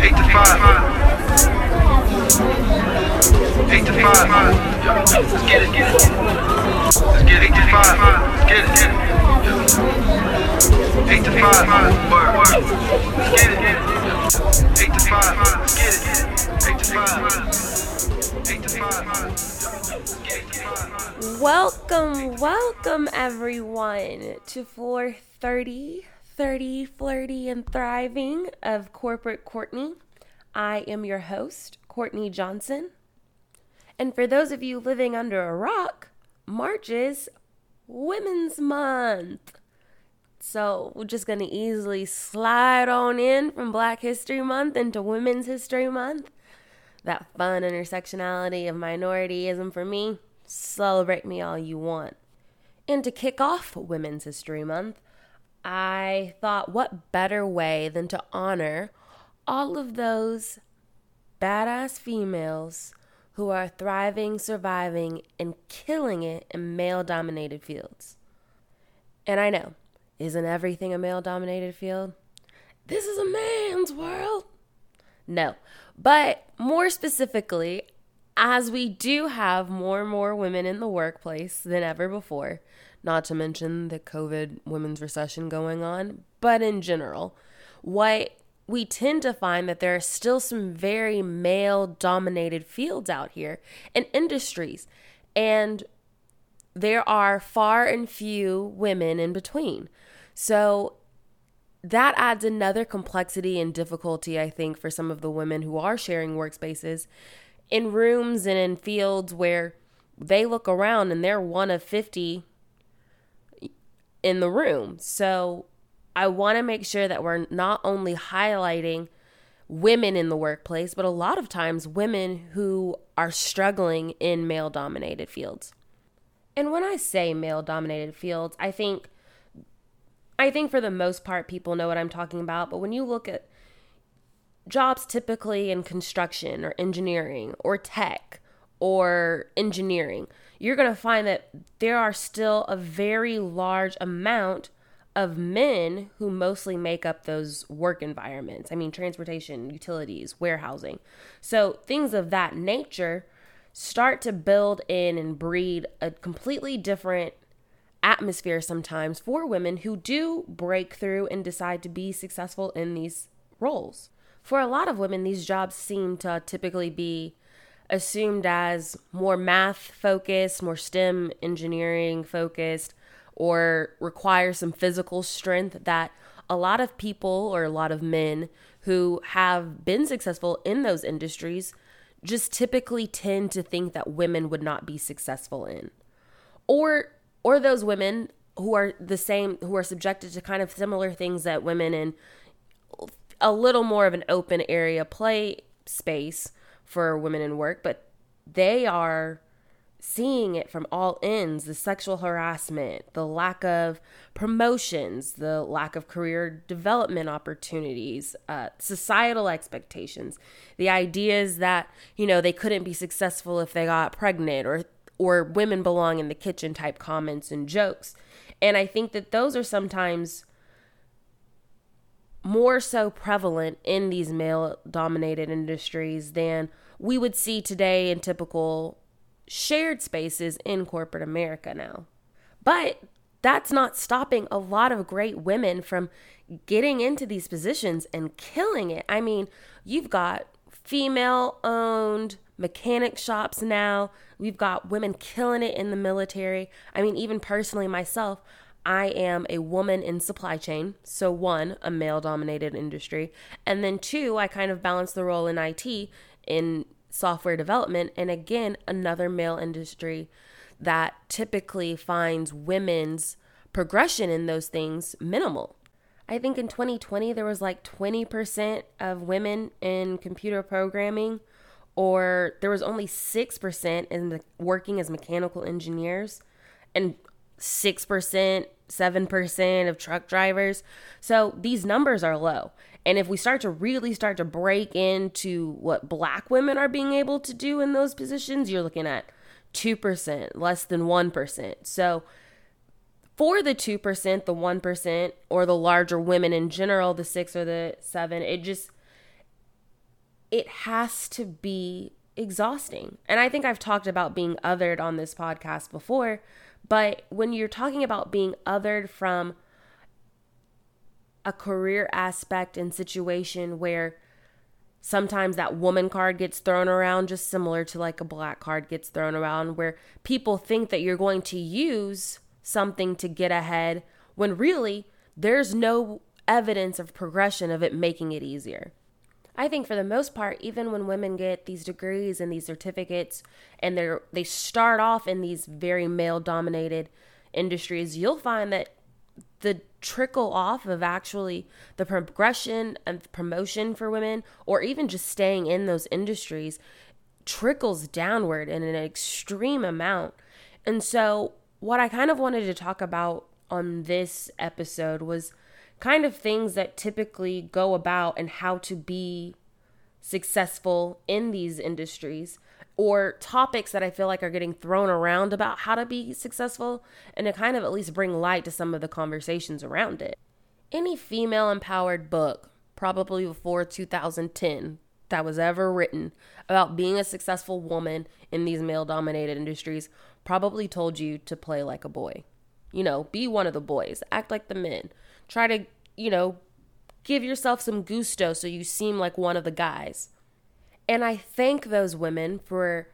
Eight to five. Eight to five. Let's get it, get it. Let's get eight to five. Get it, get it. Eight to five. Word, word. Let's get it, get it. Eight to five. Let's get it. To five. Eight to five. Let's get eight to five. Welcome, welcome everyone to floor 30, 30, flirty, and thriving of Corporate Courtney. I am your host, Courtney Johnson. And for those of you living under a rock, March is Women's Month. So we're just going to easily slide on in from Black History Month into Women's History Month. That fun intersectionality of minorityism for me. Celebrate me all you want. And to kick off Women's History Month, I thought what better way than to honor all of those badass females who are thriving, surviving, and killing it in male dominated fields. And I know, isn't everything a male dominated field? This is a man's world. No, but more specifically, as we do have more and more women in the workplace than ever before, not to mention the COVID women's recession going on, but in general, what we tend to find that there are still some very male dominated fields out here and industries. And there are far and few women in between. So that adds another complexity and difficulty, I think, for some of the women who are sharing workspaces in rooms and in fields where they look around and they're one of 50 in the room. So I want to make sure that we're not only highlighting women in the workplace, but a lot of times women who are struggling in male dominated fields. And when I say male dominated fields, I think I think for the most part people know what I'm talking about, but when you look at jobs typically in construction or engineering or tech or engineering, you're going to find that there are still a very large amount of men who mostly make up those work environments. I mean, transportation, utilities, warehousing. So, things of that nature start to build in and breed a completely different atmosphere sometimes for women who do break through and decide to be successful in these roles. For a lot of women, these jobs seem to typically be assumed as more math focused, more STEM engineering focused, or require some physical strength that a lot of people or a lot of men who have been successful in those industries just typically tend to think that women would not be successful in. Or or those women who are the same who are subjected to kind of similar things that women in a little more of an open area play space for women in work, but they are seeing it from all ends the sexual harassment, the lack of promotions, the lack of career development opportunities, uh, societal expectations, the ideas that, you know, they couldn't be successful if they got pregnant or or women belong in the kitchen type comments and jokes. And I think that those are sometimes more so prevalent in these male dominated industries than we would see today in typical shared spaces in corporate America now. But that's not stopping a lot of great women from getting into these positions and killing it. I mean, you've got female owned mechanic shops now. We've got women killing it in the military. I mean, even personally, myself, I am a woman in supply chain. So, one, a male dominated industry. And then, two, I kind of balance the role in IT in software development. And again, another male industry that typically finds women's progression in those things minimal. I think in 2020, there was like 20% of women in computer programming, or there was only 6% in the, working as mechanical engineers, and 6%, 7% of truck drivers. So these numbers are low. And if we start to really start to break into what black women are being able to do in those positions, you're looking at 2%, less than 1%. So for the 2%, the 1%, or the larger women in general, the 6 or the 7, it just it has to be exhausting. And I think I've talked about being othered on this podcast before, but when you're talking about being othered from a career aspect and situation where sometimes that woman card gets thrown around just similar to like a black card gets thrown around where people think that you're going to use something to get ahead when really there's no evidence of progression of it making it easier. I think for the most part, even when women get these degrees and these certificates and they're they start off in these very male dominated industries, you'll find that the trickle off of actually the progression and promotion for women or even just staying in those industries trickles downward in an extreme amount. And so what I kind of wanted to talk about on this episode was kind of things that typically go about and how to be successful in these industries or topics that I feel like are getting thrown around about how to be successful and to kind of at least bring light to some of the conversations around it. Any female empowered book, probably before 2010, that was ever written about being a successful woman in these male dominated industries probably told you to play like a boy. You know, be one of the boys, act like the men. Try to, you know, give yourself some gusto so you seem like one of the guys. And I thank those women for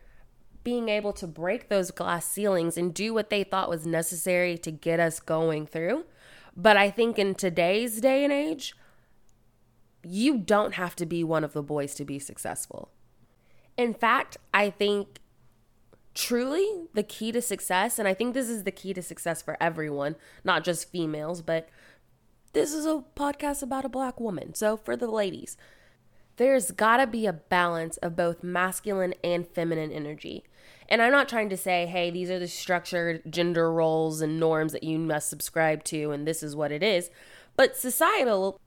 being able to break those glass ceilings and do what they thought was necessary to get us going through. But I think in today's day and age, you don't have to be one of the boys to be successful. In fact, I think truly the key to success, and I think this is the key to success for everyone, not just females, but this is a podcast about a black woman. So for the ladies, there's gotta be a balance of both masculine and feminine energy. And I'm not trying to say, hey, these are the structured gender roles and norms that you must subscribe to, and this is what it is. But societal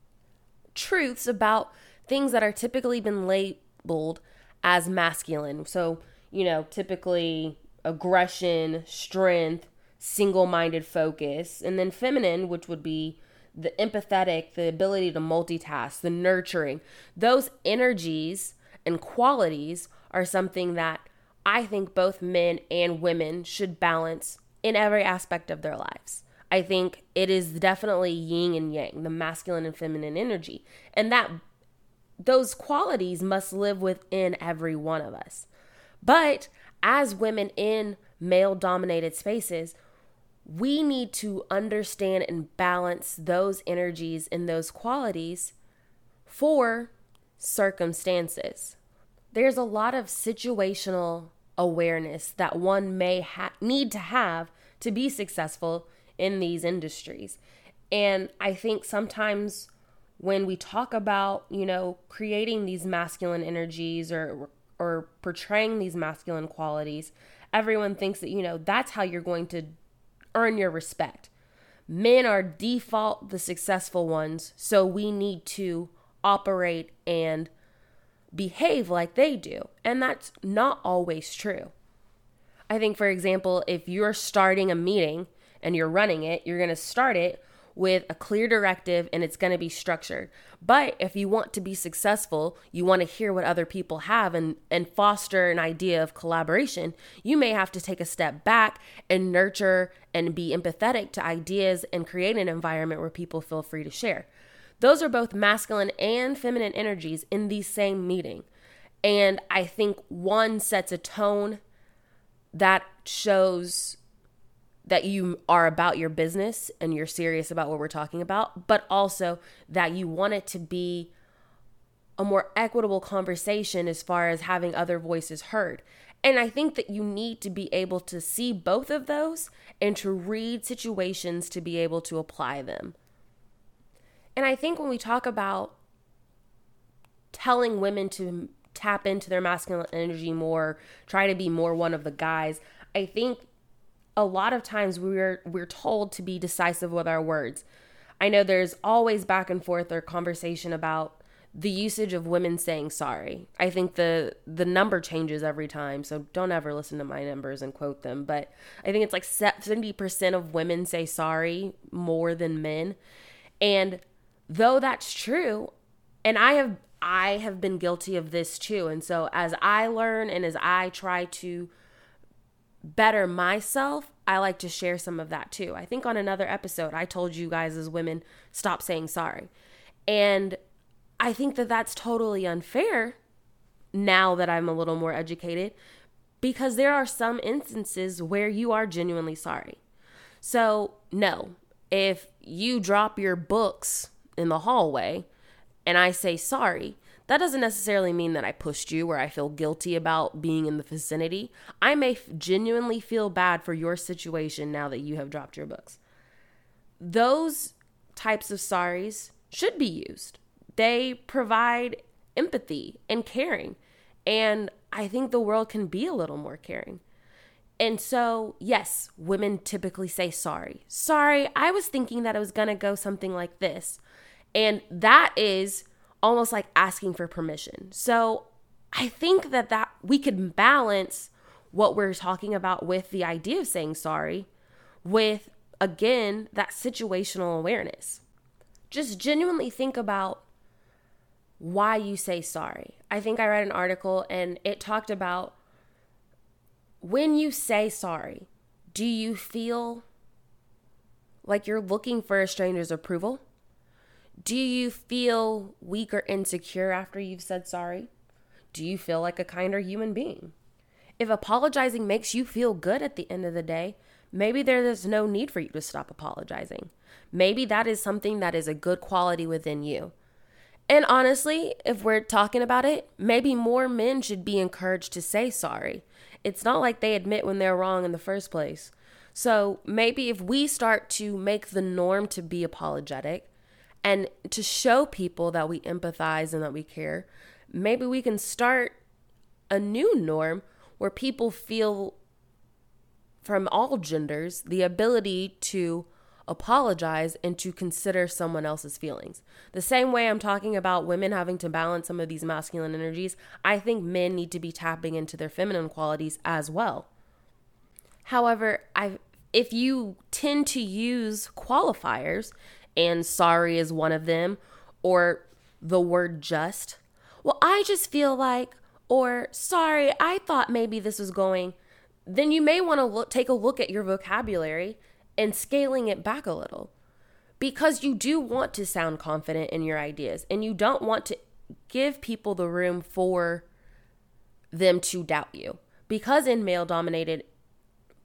truths about things that are typically been labeled as masculine. So, you know, typically aggression, strength, single minded focus, and then feminine, which would be the empathetic, the ability to multitask, the nurturing, those energies and qualities are something that I think both men and women should balance in every aspect of their lives. I think it is definitely yin and yang, the masculine and feminine energy. And that those qualities must live within every one of us. But as women in male dominated spaces, we need to understand and balance those energies and those qualities for circumstances. There's a lot of situational awareness that one may ha- need to have to be successful in these industries. And I think sometimes when we talk about, you know, creating these masculine energies or or portraying these masculine qualities, everyone thinks that, you know, that's how you're going to earn your respect. Men are default the successful ones, so we need to operate and behave like they do. And that's not always true. I think, for example, if you're starting a meeting and you're running it, you're going to start it with a clear directive and it's going to be structured. But if you want to be successful, you want to hear what other people have and, and foster an idea of collaboration, you may have to take a step back and nurture and be empathetic to ideas and create an environment where people feel free to share. Those are both masculine and feminine energies in the same meeting. And I think one sets a tone that shows that you are about your business and you're serious about what we're talking about, but also that you want it to be a more equitable conversation as far as having other voices heard. And I think that you need to be able to see both of those and to read situations to be able to apply them. And I think when we talk about telling women to tap into their masculine energy more, try to be more one of the guys, I think a lot of times we're we're told to be decisive with our words. I know there's always back and forth or conversation about the usage of women saying sorry. I think the the number changes every time, so don't ever listen to my numbers and quote them, but I think it's like 70% of women say sorry more than men. And though that's true, and I have I have been guilty of this too. And so as I learn and as I try to better myself, I like to share some of that too. I think on another episode, I told you guys as women, stop saying sorry. And I think that that's totally unfair now that I'm a little more educated because there are some instances where you are genuinely sorry. So, no, if you drop your books in the hallway and I say sorry, that doesn't necessarily mean that I pushed you or I feel guilty about being in the vicinity. I may f- genuinely feel bad for your situation now that you have dropped your books. Those types of sorries should be used. They provide empathy and caring. And I think the world can be a little more caring. And so, yes, women typically say sorry. Sorry, I was thinking that it was going to go something like this. And that is almost like asking for permission. So, I think that that we could balance what we're talking about with the idea of saying sorry with again that situational awareness. Just genuinely think about why you say sorry. I think I read an article and it talked about when you say sorry, do you feel like you're looking for a stranger's approval? Do you feel weak or insecure after you've said sorry? Do you feel like a kinder human being? If apologizing makes you feel good at the end of the day, maybe there is no need for you to stop apologizing. Maybe that is something that is a good quality within you. And honestly, if we're talking about it, maybe more men should be encouraged to say sorry. It's not like they admit when they're wrong in the first place. So maybe if we start to make the norm to be apologetic and to show people that we empathize and that we care, maybe we can start a new norm where people feel from all genders the ability to apologize and to consider someone else's feelings. The same way I'm talking about women having to balance some of these masculine energies, I think men need to be tapping into their feminine qualities as well. However, I if you tend to use qualifiers and sorry is one of them or the word just, well, I just feel like or sorry, I thought maybe this was going then you may want to look, take a look at your vocabulary and scaling it back a little because you do want to sound confident in your ideas and you don't want to give people the room for them to doubt you. Because in male dominated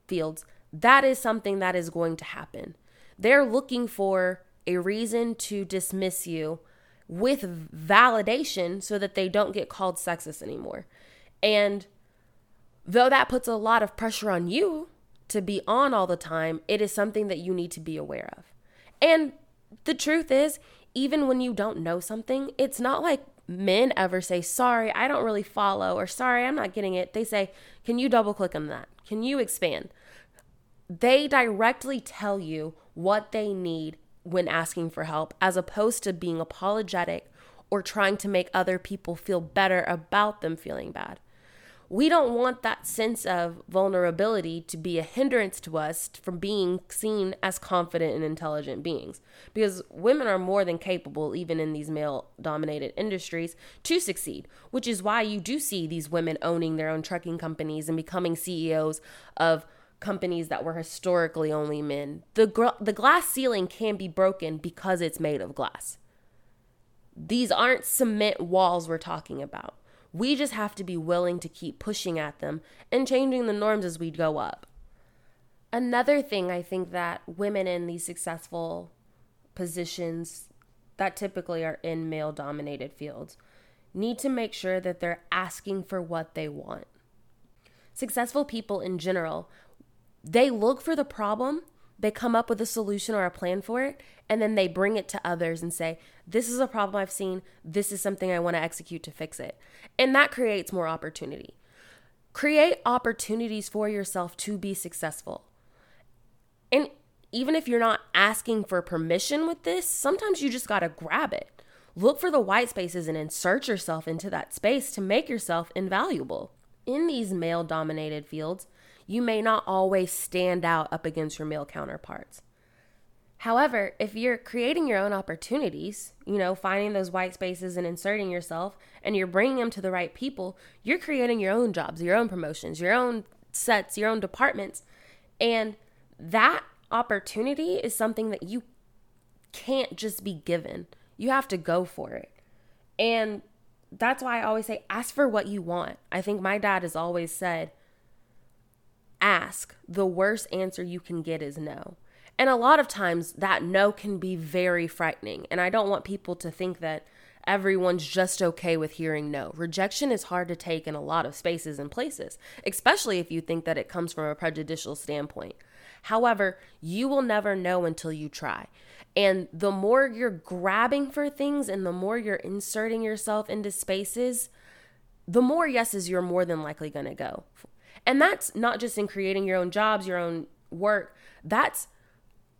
fields, that is something that is going to happen. They're looking for a reason to dismiss you with validation so that they don't get called sexist anymore. And though that puts a lot of pressure on you to be on all the time, it is something that you need to be aware of. And the truth is, even when you don't know something, it's not like men ever say, Sorry, I don't really follow, or Sorry, I'm not getting it. They say, Can you double click on that? Can you expand? They directly tell you what they need when asking for help, as opposed to being apologetic or trying to make other people feel better about them feeling bad. We don't want that sense of vulnerability to be a hindrance to us from being seen as confident and intelligent beings because women are more than capable even in these male dominated industries to succeed which is why you do see these women owning their own trucking companies and becoming CEOs of companies that were historically only men the gr- the glass ceiling can be broken because it's made of glass these aren't cement walls we're talking about we just have to be willing to keep pushing at them and changing the norms as we go up. Another thing I think that women in these successful positions that typically are in male dominated fields need to make sure that they're asking for what they want. Successful people in general, they look for the problem they come up with a solution or a plan for it, and then they bring it to others and say, This is a problem I've seen. This is something I want to execute to fix it. And that creates more opportunity. Create opportunities for yourself to be successful. And even if you're not asking for permission with this, sometimes you just got to grab it. Look for the white spaces and insert yourself into that space to make yourself invaluable. In these male dominated fields, you may not always stand out up against your male counterparts. However, if you're creating your own opportunities, you know, finding those white spaces and inserting yourself, and you're bringing them to the right people, you're creating your own jobs, your own promotions, your own sets, your own departments. And that opportunity is something that you can't just be given. You have to go for it. And that's why I always say ask for what you want. I think my dad has always said ask. The worst answer you can get is no. And a lot of times that no can be very frightening. And I don't want people to think that everyone's just okay with hearing no. Rejection is hard to take in a lot of spaces and places, especially if you think that it comes from a prejudicial standpoint. However, you will never know until you try. And the more you're grabbing for things and the more you're inserting yourself into spaces, the more yeses you're more than likely going to go. And that's not just in creating your own jobs, your own work. That's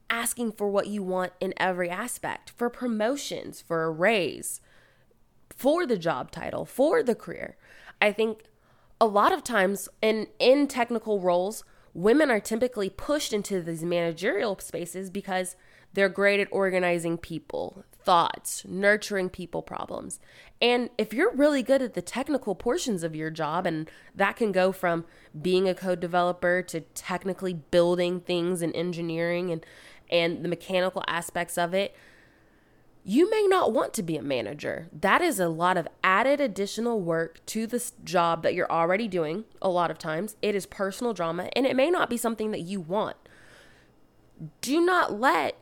asking for what you want in every aspect for promotions, for a raise, for the job title, for the career. I think a lot of times in in technical roles, women are typically pushed into these managerial spaces because they're great at organizing people, thoughts, nurturing people problems. And if you're really good at the technical portions of your job, and that can go from being a code developer to technically building things and engineering and and the mechanical aspects of it, you may not want to be a manager. That is a lot of added additional work to this job that you're already doing. A lot of times, it is personal drama and it may not be something that you want. Do not let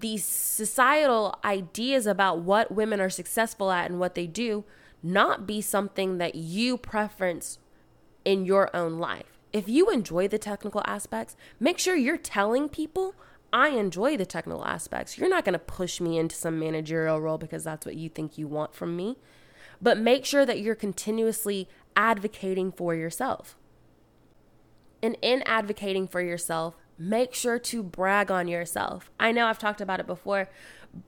these societal ideas about what women are successful at and what they do not be something that you preference in your own life. If you enjoy the technical aspects, make sure you're telling people I enjoy the technical aspects. You're not going to push me into some managerial role because that's what you think you want from me. But make sure that you're continuously advocating for yourself. And in advocating for yourself, make sure to brag on yourself. I know I've talked about it before,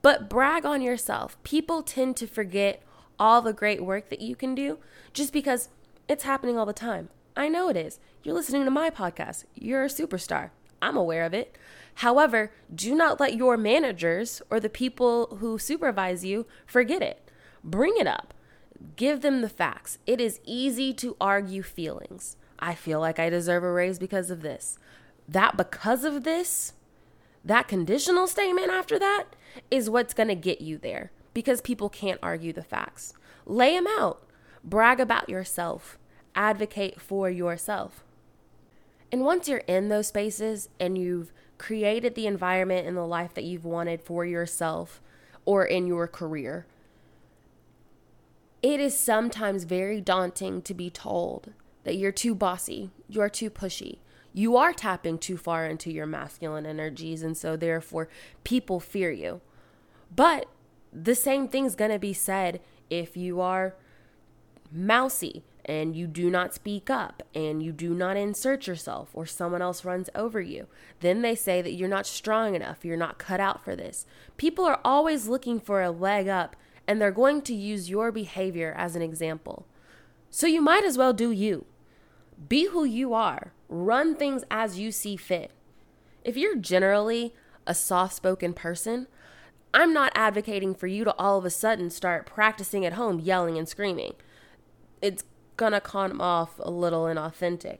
but brag on yourself. People tend to forget all the great work that you can do just because it's happening all the time. I know it is. You're listening to my podcast. You're a superstar. I'm aware of it. However, do not let your managers or the people who supervise you forget it. Bring it up. Give them the facts. It is easy to argue feelings. I feel like I deserve a raise because of this. That because of this, that conditional statement after that is what's going to get you there because people can't argue the facts. Lay them out. Brag about yourself. Advocate for yourself. And once you're in those spaces and you've created the environment and the life that you've wanted for yourself or in your career, it is sometimes very daunting to be told that you're too bossy, you're too pushy. You are tapping too far into your masculine energies, and so therefore people fear you. But the same thing's gonna be said if you are mousy, and you do not speak up and you do not insert yourself or someone else runs over you, then they say that you're not strong enough, you're not cut out for this. People are always looking for a leg up and they're going to use your behavior as an example. So you might as well do you. Be who you are, run things as you see fit. If you're generally a soft spoken person, I'm not advocating for you to all of a sudden start practicing at home yelling and screaming. It's gonna come off a little inauthentic.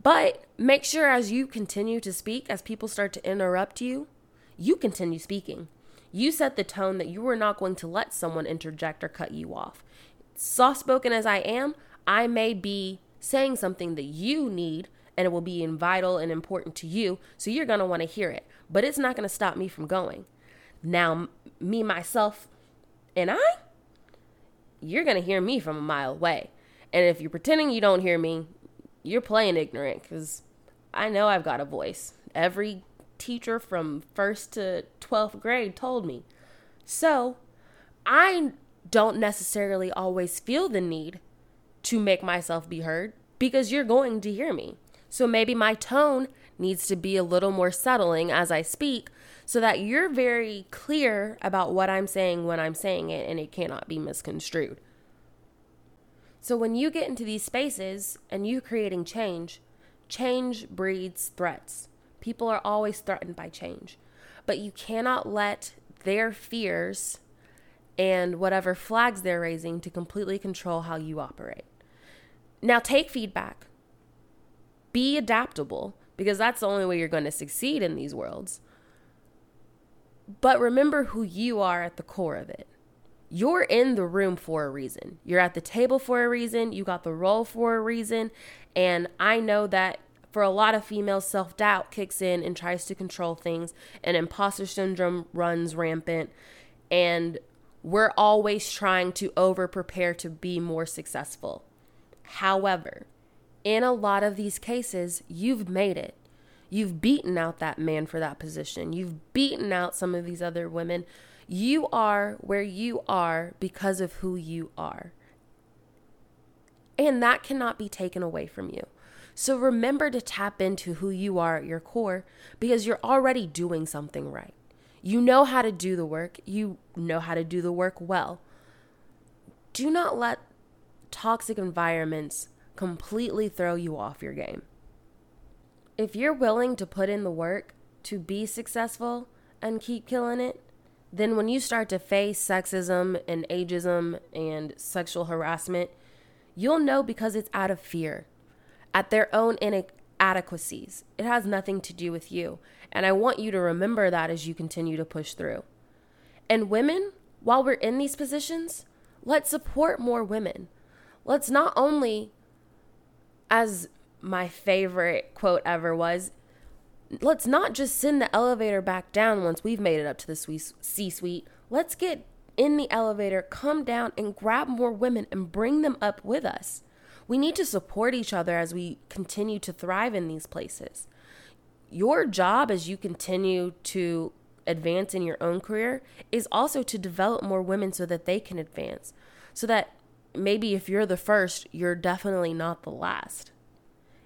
But make sure as you continue to speak, as people start to interrupt you, you continue speaking. You set the tone that you are not going to let someone interject or cut you off. Soft spoken as I am, I may be saying something that you need and it will be vital and important to you, so you're going to want to hear it. But it's not going to stop me from going. Now, me, myself, and I, you're going to hear me from a mile away. And if you're pretending you don't hear me, you're playing ignorant because I know I've got a voice. Every teacher from first to 12th grade told me. So I don't necessarily always feel the need to make myself be heard because you're going to hear me. So maybe my tone needs to be a little more settling as I speak so that you're very clear about what I'm saying when I'm saying it and it cannot be misconstrued. So when you get into these spaces and you're creating change, change breeds threats. People are always threatened by change. but you cannot let their fears and whatever flags they're raising to completely control how you operate. Now, take feedback, be adaptable, because that's the only way you're going to succeed in these worlds. But remember who you are at the core of it. You're in the room for a reason. You're at the table for a reason. You got the role for a reason. And I know that for a lot of females, self doubt kicks in and tries to control things, and imposter syndrome runs rampant. And we're always trying to over prepare to be more successful. However, in a lot of these cases, you've made it. You've beaten out that man for that position. You've beaten out some of these other women. You are where you are because of who you are. And that cannot be taken away from you. So remember to tap into who you are at your core because you're already doing something right. You know how to do the work, you know how to do the work well. Do not let toxic environments completely throw you off your game. If you're willing to put in the work to be successful and keep killing it, then when you start to face sexism and ageism and sexual harassment, you'll know because it's out of fear at their own inadequacies. It has nothing to do with you. And I want you to remember that as you continue to push through. And women, while we're in these positions, let's support more women. Let's not only as my favorite quote ever was let's not just send the elevator back down once we've made it up to the C suite. Let's get in the elevator, come down, and grab more women and bring them up with us. We need to support each other as we continue to thrive in these places. Your job as you continue to advance in your own career is also to develop more women so that they can advance. So that maybe if you're the first, you're definitely not the last.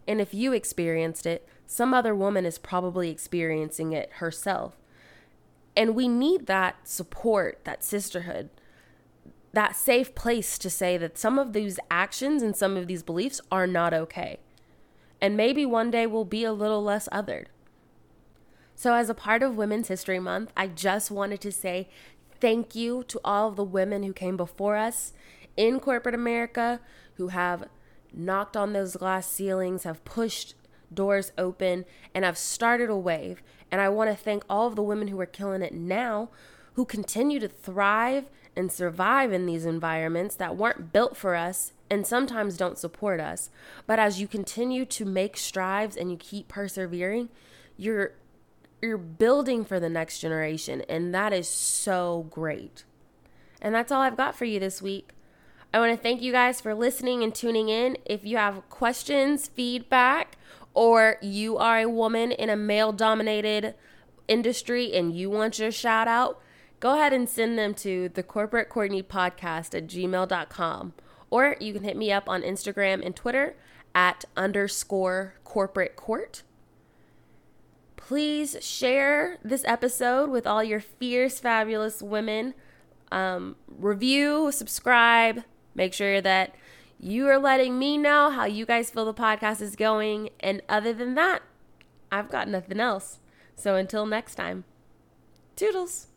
And if you experienced it, some other woman is probably experiencing it herself. And we need that support, that sisterhood, that safe place to say that some of these actions and some of these beliefs are not okay. And maybe one day we'll be a little less othered. So, as a part of Women's History Month, I just wanted to say thank you to all of the women who came before us in corporate America who have knocked on those glass ceilings, have pushed doors open, and have started a wave. And I want to thank all of the women who are killing it now who continue to thrive and survive in these environments that weren't built for us and sometimes don't support us. But as you continue to make strides and you keep persevering, you're you're building for the next generation and that is so great. And that's all I've got for you this week. I want to thank you guys for listening and tuning in. If you have questions, feedback, or you are a woman in a male dominated industry and you want your shout out, go ahead and send them to the corporate Courtney podcast at gmail.com. Or you can hit me up on Instagram and Twitter at underscore corporate court. Please share this episode with all your fierce, fabulous women. Um, review, subscribe, Make sure that you are letting me know how you guys feel the podcast is going. And other than that, I've got nothing else. So until next time, toodles.